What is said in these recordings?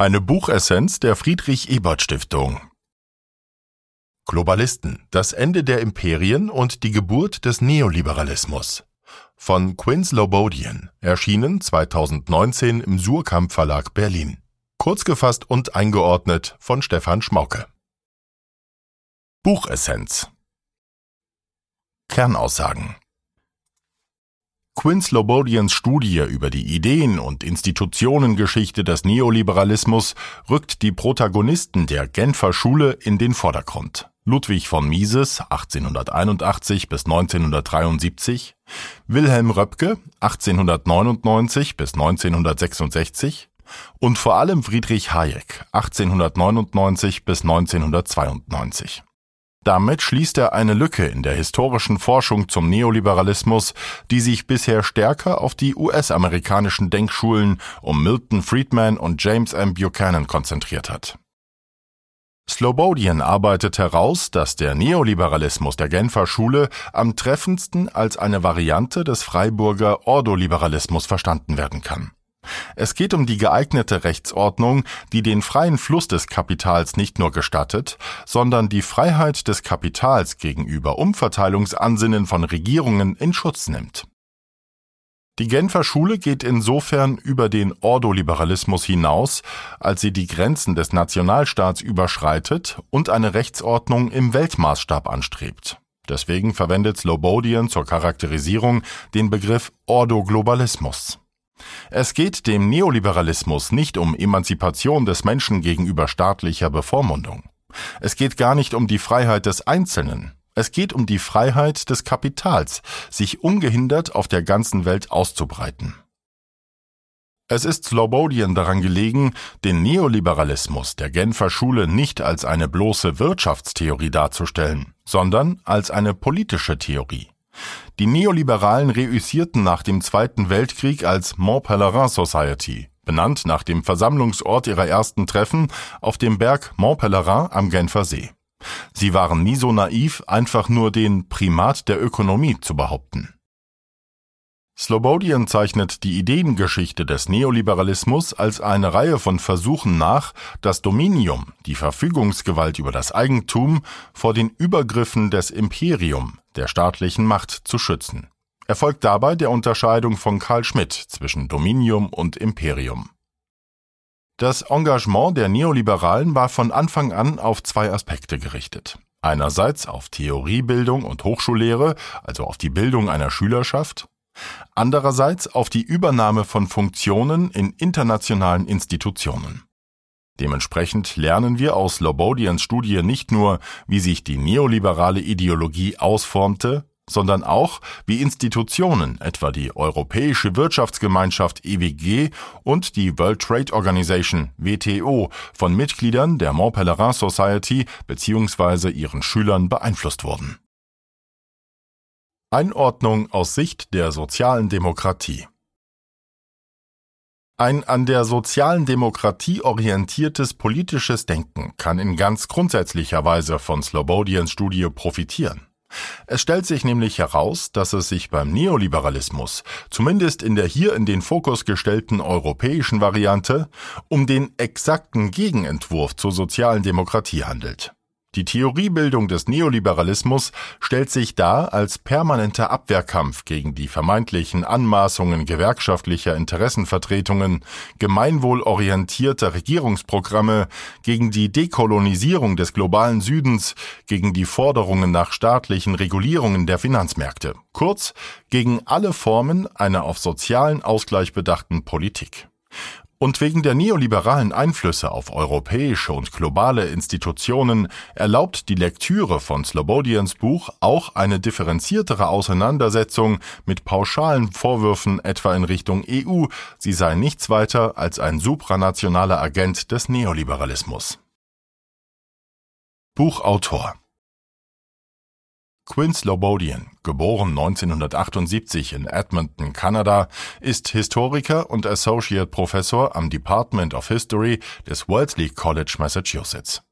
Eine Buchessenz der Friedrich Ebert Stiftung. Globalisten. Das Ende der Imperien und die Geburt des Neoliberalismus. Von Quinn Slobodian. Erschienen 2019 im Surkamp Verlag Berlin. Kurz gefasst und eingeordnet von Stefan Schmauke. Buchessenz. Kernaussagen. Quinn Slobodians Studie über die Ideen- und Institutionengeschichte des Neoliberalismus rückt die Protagonisten der Genfer Schule in den Vordergrund. Ludwig von Mises 1881 bis 1973, Wilhelm Röpke 1899 bis 1966 und vor allem Friedrich Hayek 1899 bis 1992. Damit schließt er eine Lücke in der historischen Forschung zum Neoliberalismus, die sich bisher stärker auf die US-amerikanischen Denkschulen um Milton Friedman und James M. Buchanan konzentriert hat. Slobodian arbeitet heraus, dass der Neoliberalismus der Genfer Schule am treffendsten als eine Variante des Freiburger Ordoliberalismus verstanden werden kann. Es geht um die geeignete Rechtsordnung, die den freien Fluss des Kapitals nicht nur gestattet, sondern die Freiheit des Kapitals gegenüber Umverteilungsansinnen von Regierungen in Schutz nimmt. Die Genfer Schule geht insofern über den Ordoliberalismus hinaus, als sie die Grenzen des Nationalstaats überschreitet und eine Rechtsordnung im Weltmaßstab anstrebt. Deswegen verwendet Slobodian zur Charakterisierung den Begriff Ordoglobalismus. Es geht dem Neoliberalismus nicht um Emanzipation des Menschen gegenüber staatlicher Bevormundung. Es geht gar nicht um die Freiheit des Einzelnen. Es geht um die Freiheit des Kapitals, sich ungehindert auf der ganzen Welt auszubreiten. Es ist Slobodian daran gelegen, den Neoliberalismus der Genfer Schule nicht als eine bloße Wirtschaftstheorie darzustellen, sondern als eine politische Theorie. Die Neoliberalen reüssierten nach dem Zweiten Weltkrieg als Mont Pelerin Society, benannt nach dem Versammlungsort ihrer ersten Treffen auf dem Berg Mont Pelerin am Genfer See. Sie waren nie so naiv, einfach nur den Primat der Ökonomie zu behaupten. Slobodian zeichnet die Ideengeschichte des Neoliberalismus als eine Reihe von Versuchen nach, das Dominium, die Verfügungsgewalt über das Eigentum, vor den Übergriffen des Imperium, der staatlichen Macht, zu schützen. Er folgt dabei der Unterscheidung von Karl Schmidt zwischen Dominium und Imperium. Das Engagement der Neoliberalen war von Anfang an auf zwei Aspekte gerichtet. Einerseits auf Theoriebildung und Hochschullehre, also auf die Bildung einer Schülerschaft, andererseits auf die Übernahme von Funktionen in internationalen Institutionen. Dementsprechend lernen wir aus Lobodians Studie nicht nur, wie sich die neoliberale Ideologie ausformte, sondern auch, wie Institutionen, etwa die Europäische Wirtschaftsgemeinschaft EWG und die World Trade Organization WTO, von Mitgliedern der Mont Pelerin Society bzw. ihren Schülern beeinflusst wurden. Einordnung aus Sicht der sozialen Demokratie ein an der sozialen Demokratie orientiertes politisches Denken kann in ganz grundsätzlicher Weise von Slobodians Studie profitieren. Es stellt sich nämlich heraus, dass es sich beim Neoliberalismus, zumindest in der hier in den Fokus gestellten europäischen Variante, um den exakten Gegenentwurf zur sozialen Demokratie handelt. Die Theoriebildung des Neoliberalismus stellt sich dar als permanenter Abwehrkampf gegen die vermeintlichen Anmaßungen gewerkschaftlicher Interessenvertretungen, gemeinwohlorientierter Regierungsprogramme, gegen die Dekolonisierung des globalen Südens, gegen die Forderungen nach staatlichen Regulierungen der Finanzmärkte, kurz gegen alle Formen einer auf sozialen Ausgleich bedachten Politik. Und wegen der neoliberalen Einflüsse auf europäische und globale Institutionen erlaubt die Lektüre von Slobodians Buch auch eine differenziertere Auseinandersetzung mit pauschalen Vorwürfen etwa in Richtung EU, sie sei nichts weiter als ein supranationaler Agent des Neoliberalismus. Buchautor Quinn Slobodian, geboren 1978 in Edmonton, Kanada, ist Historiker und Associate Professor am Department of History des Wellesley College, Massachusetts.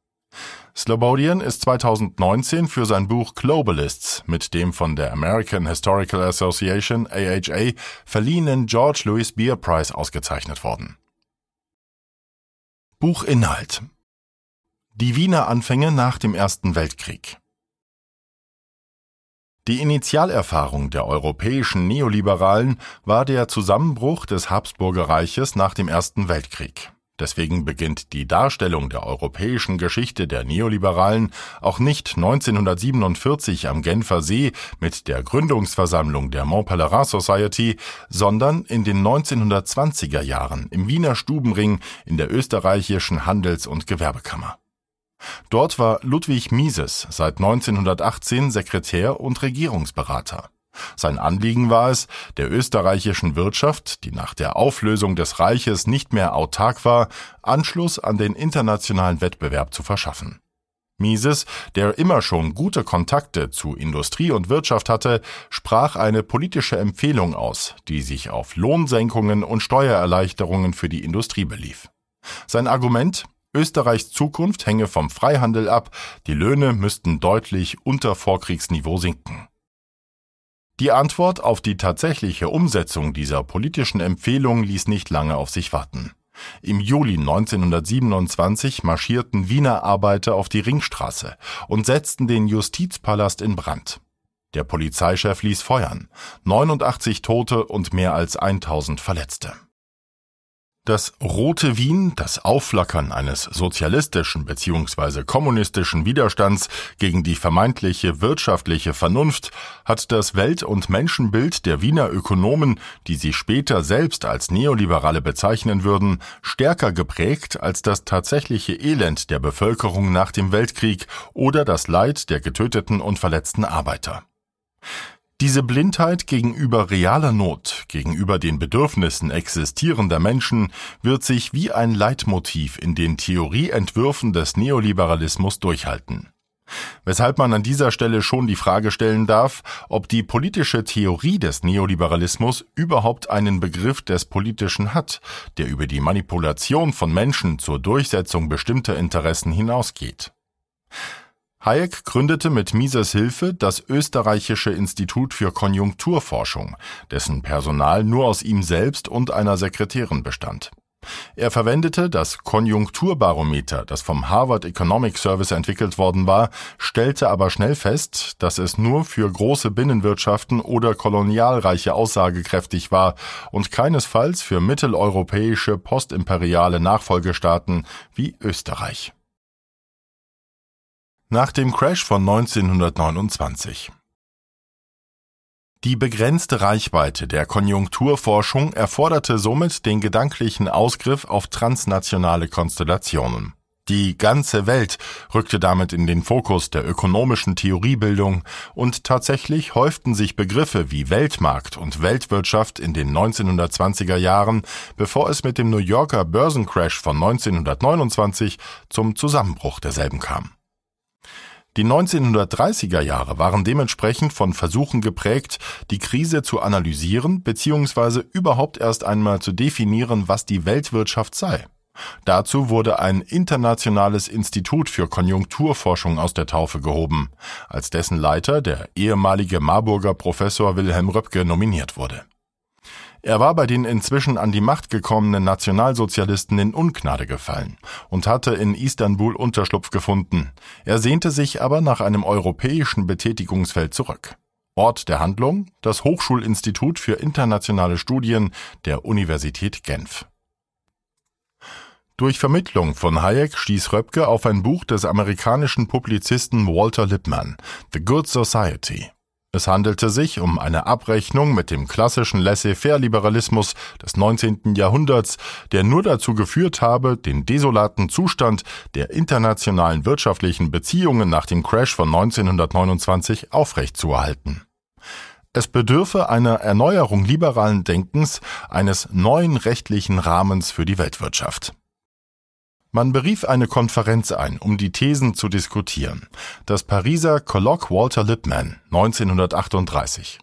Slobodian ist 2019 für sein Buch Globalists mit dem von der American Historical Association AHA verliehenen George Louis Beer Prize ausgezeichnet worden. Buchinhalt Die Wiener Anfänge nach dem Ersten Weltkrieg Die Initialerfahrung der europäischen Neoliberalen war der Zusammenbruch des Habsburger Reiches nach dem Ersten Weltkrieg. Deswegen beginnt die Darstellung der europäischen Geschichte der Neoliberalen auch nicht 1947 am Genfer See mit der Gründungsversammlung der Mont Pelerin Society, sondern in den 1920er Jahren im Wiener Stubenring in der österreichischen Handels- und Gewerbekammer. Dort war Ludwig Mises seit 1918 Sekretär und Regierungsberater. Sein Anliegen war es, der österreichischen Wirtschaft, die nach der Auflösung des Reiches nicht mehr autark war, Anschluss an den internationalen Wettbewerb zu verschaffen. Mises, der immer schon gute Kontakte zu Industrie und Wirtschaft hatte, sprach eine politische Empfehlung aus, die sich auf Lohnsenkungen und Steuererleichterungen für die Industrie belief. Sein Argument Österreichs Zukunft hänge vom Freihandel ab, die Löhne müssten deutlich unter Vorkriegsniveau sinken. Die Antwort auf die tatsächliche Umsetzung dieser politischen Empfehlung ließ nicht lange auf sich warten. Im Juli 1927 marschierten Wiener Arbeiter auf die Ringstraße und setzten den Justizpalast in Brand. Der Polizeichef ließ feuern, 89 Tote und mehr als 1000 Verletzte. Das rote Wien, das Aufflackern eines sozialistischen bzw. kommunistischen Widerstands gegen die vermeintliche wirtschaftliche Vernunft, hat das Welt- und Menschenbild der Wiener Ökonomen, die sie später selbst als Neoliberale bezeichnen würden, stärker geprägt als das tatsächliche Elend der Bevölkerung nach dem Weltkrieg oder das Leid der getöteten und verletzten Arbeiter. Diese Blindheit gegenüber realer Not, gegenüber den Bedürfnissen existierender Menschen wird sich wie ein Leitmotiv in den Theorieentwürfen des Neoliberalismus durchhalten. Weshalb man an dieser Stelle schon die Frage stellen darf, ob die politische Theorie des Neoliberalismus überhaupt einen Begriff des Politischen hat, der über die Manipulation von Menschen zur Durchsetzung bestimmter Interessen hinausgeht. Hayek gründete mit Mises Hilfe das Österreichische Institut für Konjunkturforschung, dessen Personal nur aus ihm selbst und einer Sekretärin bestand. Er verwendete das Konjunkturbarometer, das vom Harvard Economic Service entwickelt worden war, stellte aber schnell fest, dass es nur für große Binnenwirtschaften oder Kolonialreiche aussagekräftig war und keinesfalls für mitteleuropäische postimperiale Nachfolgestaaten wie Österreich nach dem Crash von 1929. Die begrenzte Reichweite der Konjunkturforschung erforderte somit den gedanklichen Ausgriff auf transnationale Konstellationen. Die ganze Welt rückte damit in den Fokus der ökonomischen Theoriebildung und tatsächlich häuften sich Begriffe wie Weltmarkt und Weltwirtschaft in den 1920er Jahren, bevor es mit dem New Yorker Börsencrash von 1929 zum Zusammenbruch derselben kam. Die 1930er Jahre waren dementsprechend von Versuchen geprägt, die Krise zu analysieren bzw. überhaupt erst einmal zu definieren, was die Weltwirtschaft sei. Dazu wurde ein internationales Institut für Konjunkturforschung aus der Taufe gehoben, als dessen Leiter der ehemalige Marburger Professor Wilhelm Röpke nominiert wurde. Er war bei den inzwischen an die Macht gekommenen Nationalsozialisten in Ungnade gefallen und hatte in Istanbul Unterschlupf gefunden. Er sehnte sich aber nach einem europäischen Betätigungsfeld zurück. Ort der Handlung das Hochschulinstitut für internationale Studien der Universität Genf. Durch Vermittlung von Hayek stieß Röpke auf ein Buch des amerikanischen Publizisten Walter Lippmann, The Good Society, es handelte sich um eine Abrechnung mit dem klassischen Laissez-faire-Liberalismus des 19. Jahrhunderts, der nur dazu geführt habe, den desolaten Zustand der internationalen wirtschaftlichen Beziehungen nach dem Crash von 1929 aufrechtzuerhalten. Es bedürfe einer Erneuerung liberalen Denkens, eines neuen rechtlichen Rahmens für die Weltwirtschaft. Man berief eine Konferenz ein, um die Thesen zu diskutieren. Das Pariser Colloque Walter Lippmann 1938.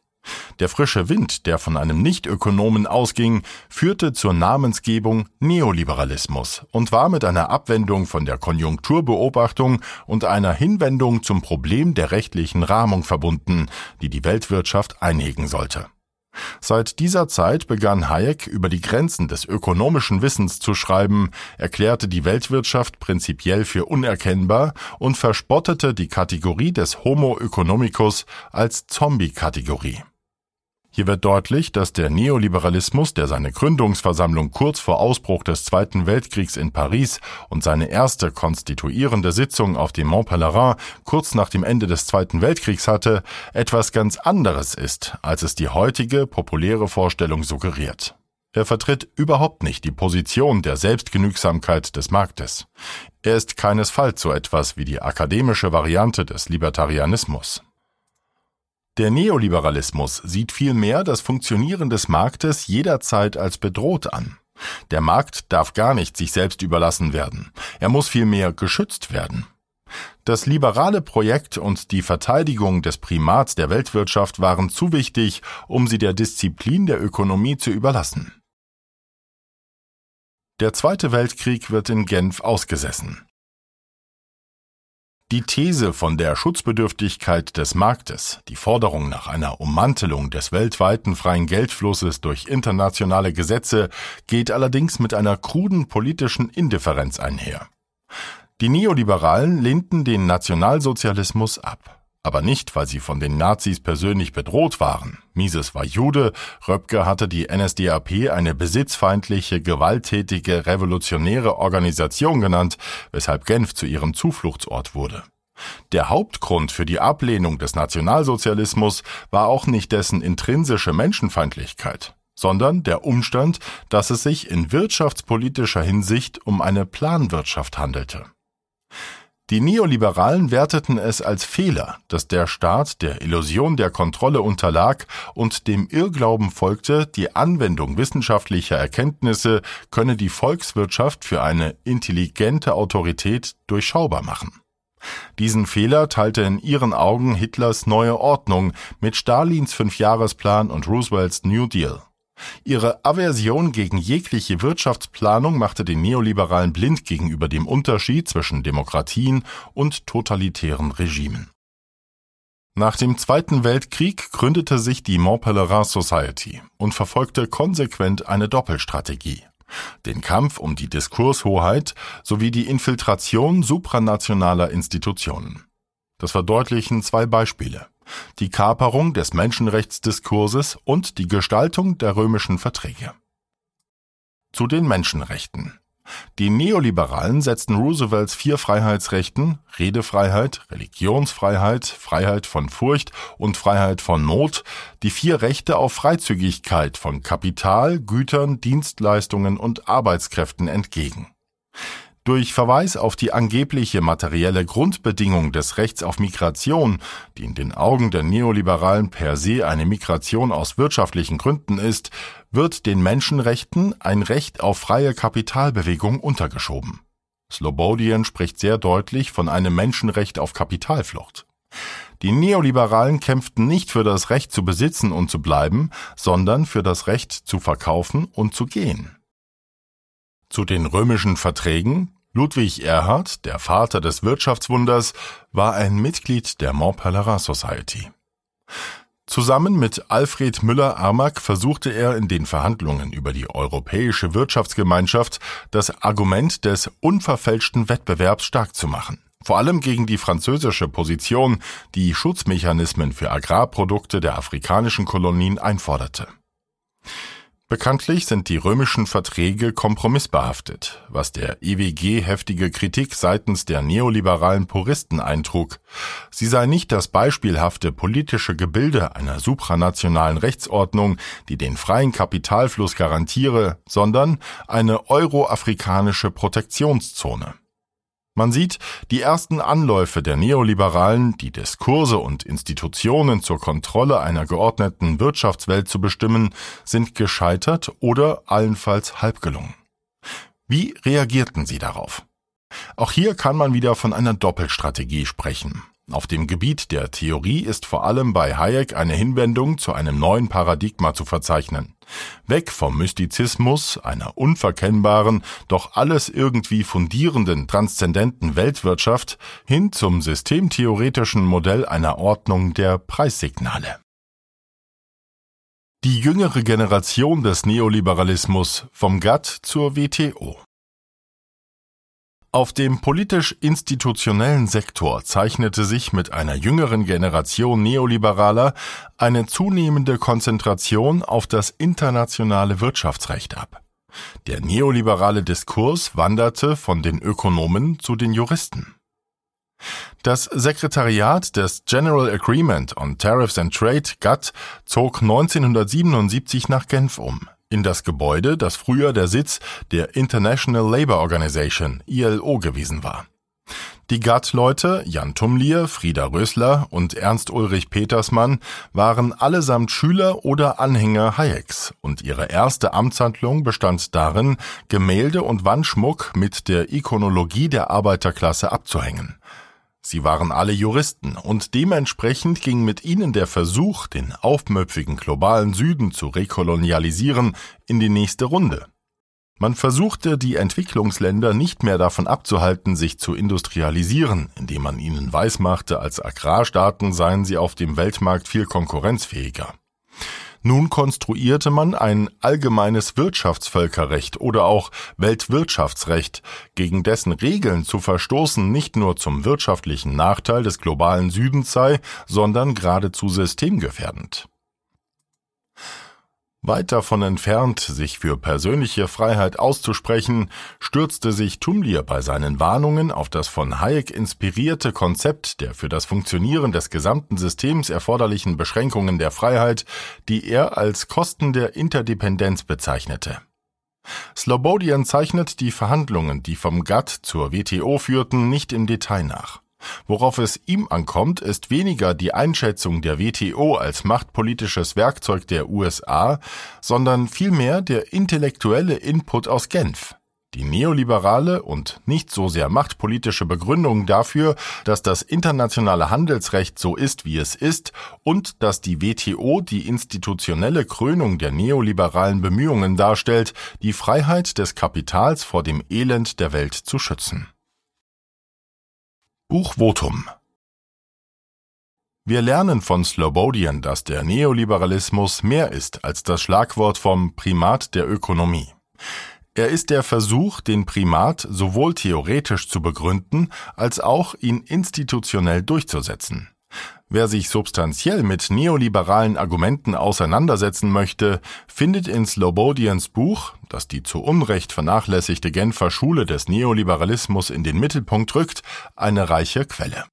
Der frische Wind, der von einem Nichtökonomen ausging, führte zur Namensgebung Neoliberalismus und war mit einer Abwendung von der Konjunkturbeobachtung und einer Hinwendung zum Problem der rechtlichen Rahmung verbunden, die die Weltwirtschaft einhegen sollte. Seit dieser Zeit begann Hayek über die Grenzen des ökonomischen Wissens zu schreiben, erklärte die Weltwirtschaft prinzipiell für unerkennbar und verspottete die Kategorie des Homo economicus als Zombie-Kategorie. Hier wird deutlich, dass der Neoliberalismus, der seine Gründungsversammlung kurz vor Ausbruch des Zweiten Weltkriegs in Paris und seine erste konstituierende Sitzung auf dem Mont Pelerin kurz nach dem Ende des Zweiten Weltkriegs hatte, etwas ganz anderes ist, als es die heutige populäre Vorstellung suggeriert. Er vertritt überhaupt nicht die Position der Selbstgenügsamkeit des Marktes. Er ist keinesfalls so etwas wie die akademische Variante des Libertarianismus. Der Neoliberalismus sieht vielmehr das Funktionieren des Marktes jederzeit als bedroht an. Der Markt darf gar nicht sich selbst überlassen werden. Er muss vielmehr geschützt werden. Das liberale Projekt und die Verteidigung des Primats der Weltwirtschaft waren zu wichtig, um sie der Disziplin der Ökonomie zu überlassen. Der Zweite Weltkrieg wird in Genf ausgesessen. Die These von der Schutzbedürftigkeit des Marktes, die Forderung nach einer Ummantelung des weltweiten freien Geldflusses durch internationale Gesetze, geht allerdings mit einer kruden politischen Indifferenz einher. Die Neoliberalen lehnten den Nationalsozialismus ab aber nicht, weil sie von den Nazis persönlich bedroht waren. Mises war Jude, Röpke hatte die NSDAP eine besitzfeindliche, gewalttätige, revolutionäre Organisation genannt, weshalb Genf zu ihrem Zufluchtsort wurde. Der Hauptgrund für die Ablehnung des Nationalsozialismus war auch nicht dessen intrinsische Menschenfeindlichkeit, sondern der Umstand, dass es sich in wirtschaftspolitischer Hinsicht um eine Planwirtschaft handelte. Die Neoliberalen werteten es als Fehler, dass der Staat der Illusion der Kontrolle unterlag und dem Irrglauben folgte, die Anwendung wissenschaftlicher Erkenntnisse könne die Volkswirtschaft für eine intelligente Autorität durchschaubar machen. Diesen Fehler teilte in ihren Augen Hitlers neue Ordnung mit Stalins Fünfjahresplan und Roosevelts New Deal. Ihre Aversion gegen jegliche Wirtschaftsplanung machte den Neoliberalen blind gegenüber dem Unterschied zwischen Demokratien und totalitären Regimen. Nach dem Zweiten Weltkrieg gründete sich die Mont Pelerin Society und verfolgte konsequent eine Doppelstrategie. Den Kampf um die Diskurshoheit sowie die Infiltration supranationaler Institutionen. Das verdeutlichen zwei Beispiele die Kaperung des Menschenrechtsdiskurses und die Gestaltung der römischen Verträge. Zu den Menschenrechten. Die Neoliberalen setzten Roosevelts vier Freiheitsrechten Redefreiheit, Religionsfreiheit, Freiheit von Furcht und Freiheit von Not die vier Rechte auf Freizügigkeit von Kapital, Gütern, Dienstleistungen und Arbeitskräften entgegen. Durch Verweis auf die angebliche materielle Grundbedingung des Rechts auf Migration, die in den Augen der Neoliberalen per se eine Migration aus wirtschaftlichen Gründen ist, wird den Menschenrechten ein Recht auf freie Kapitalbewegung untergeschoben. Slobodian spricht sehr deutlich von einem Menschenrecht auf Kapitalflucht. Die Neoliberalen kämpften nicht für das Recht zu besitzen und zu bleiben, sondern für das Recht zu verkaufen und zu gehen. Zu den römischen Verträgen Ludwig Erhard, der Vater des Wirtschaftswunders, war ein Mitglied der Mont Pelerin Society. Zusammen mit Alfred Müller-Armack versuchte er in den Verhandlungen über die Europäische Wirtschaftsgemeinschaft das Argument des unverfälschten Wettbewerbs stark zu machen. Vor allem gegen die französische Position, die Schutzmechanismen für Agrarprodukte der afrikanischen Kolonien einforderte. Bekanntlich sind die römischen Verträge kompromissbehaftet, was der EWG heftige Kritik seitens der neoliberalen Puristen eintrug. Sie sei nicht das beispielhafte politische Gebilde einer supranationalen Rechtsordnung, die den freien Kapitalfluss garantiere, sondern eine euroafrikanische Protektionszone. Man sieht, die ersten Anläufe der Neoliberalen, die Diskurse und Institutionen zur Kontrolle einer geordneten Wirtschaftswelt zu bestimmen, sind gescheitert oder allenfalls halb gelungen. Wie reagierten sie darauf? Auch hier kann man wieder von einer Doppelstrategie sprechen. Auf dem Gebiet der Theorie ist vor allem bei Hayek eine Hinwendung zu einem neuen Paradigma zu verzeichnen. Weg vom Mystizismus, einer unverkennbaren, doch alles irgendwie fundierenden, transzendenten Weltwirtschaft hin zum systemtheoretischen Modell einer Ordnung der Preissignale. Die jüngere Generation des Neoliberalismus vom GATT zur WTO. Auf dem politisch-institutionellen Sektor zeichnete sich mit einer jüngeren Generation Neoliberaler eine zunehmende Konzentration auf das internationale Wirtschaftsrecht ab. Der neoliberale Diskurs wanderte von den Ökonomen zu den Juristen. Das Sekretariat des General Agreement on Tariffs and Trade GATT zog 1977 nach Genf um, in das Gebäude, das früher der Sitz der International Labour Organization ILO gewesen war. Die GATT-Leute Jan Tumlier, Frieda Rösler und Ernst Ulrich Petersmann waren allesamt Schüler oder Anhänger Hayeks und ihre erste Amtshandlung bestand darin, Gemälde und Wandschmuck mit der Ikonologie der Arbeiterklasse abzuhängen. Sie waren alle Juristen und dementsprechend ging mit ihnen der Versuch, den aufmüpfigen globalen Süden zu rekolonialisieren, in die nächste Runde. Man versuchte, die Entwicklungsländer nicht mehr davon abzuhalten, sich zu industrialisieren, indem man ihnen weismachte, als Agrarstaaten seien sie auf dem Weltmarkt viel konkurrenzfähiger. Nun konstruierte man ein allgemeines Wirtschaftsvölkerrecht oder auch Weltwirtschaftsrecht, gegen dessen Regeln zu verstoßen nicht nur zum wirtschaftlichen Nachteil des globalen Südens sei, sondern geradezu systemgefährdend. Weit davon entfernt, sich für persönliche Freiheit auszusprechen, stürzte sich Tumlier bei seinen Warnungen auf das von Hayek inspirierte Konzept der für das Funktionieren des gesamten Systems erforderlichen Beschränkungen der Freiheit, die er als Kosten der Interdependenz bezeichnete. Slobodian zeichnet die Verhandlungen, die vom GATT zur WTO führten, nicht im Detail nach. Worauf es ihm ankommt, ist weniger die Einschätzung der WTO als machtpolitisches Werkzeug der USA, sondern vielmehr der intellektuelle Input aus Genf. Die neoliberale und nicht so sehr machtpolitische Begründung dafür, dass das internationale Handelsrecht so ist, wie es ist, und dass die WTO die institutionelle Krönung der neoliberalen Bemühungen darstellt, die Freiheit des Kapitals vor dem Elend der Welt zu schützen. Buchvotum Wir lernen von Slobodian, dass der Neoliberalismus mehr ist als das Schlagwort vom Primat der Ökonomie. Er ist der Versuch, den Primat sowohl theoretisch zu begründen, als auch ihn institutionell durchzusetzen. Wer sich substanziell mit neoliberalen Argumenten auseinandersetzen möchte, findet in Slobodians Buch, das die zu Unrecht vernachlässigte Genfer Schule des Neoliberalismus in den Mittelpunkt rückt, eine reiche Quelle.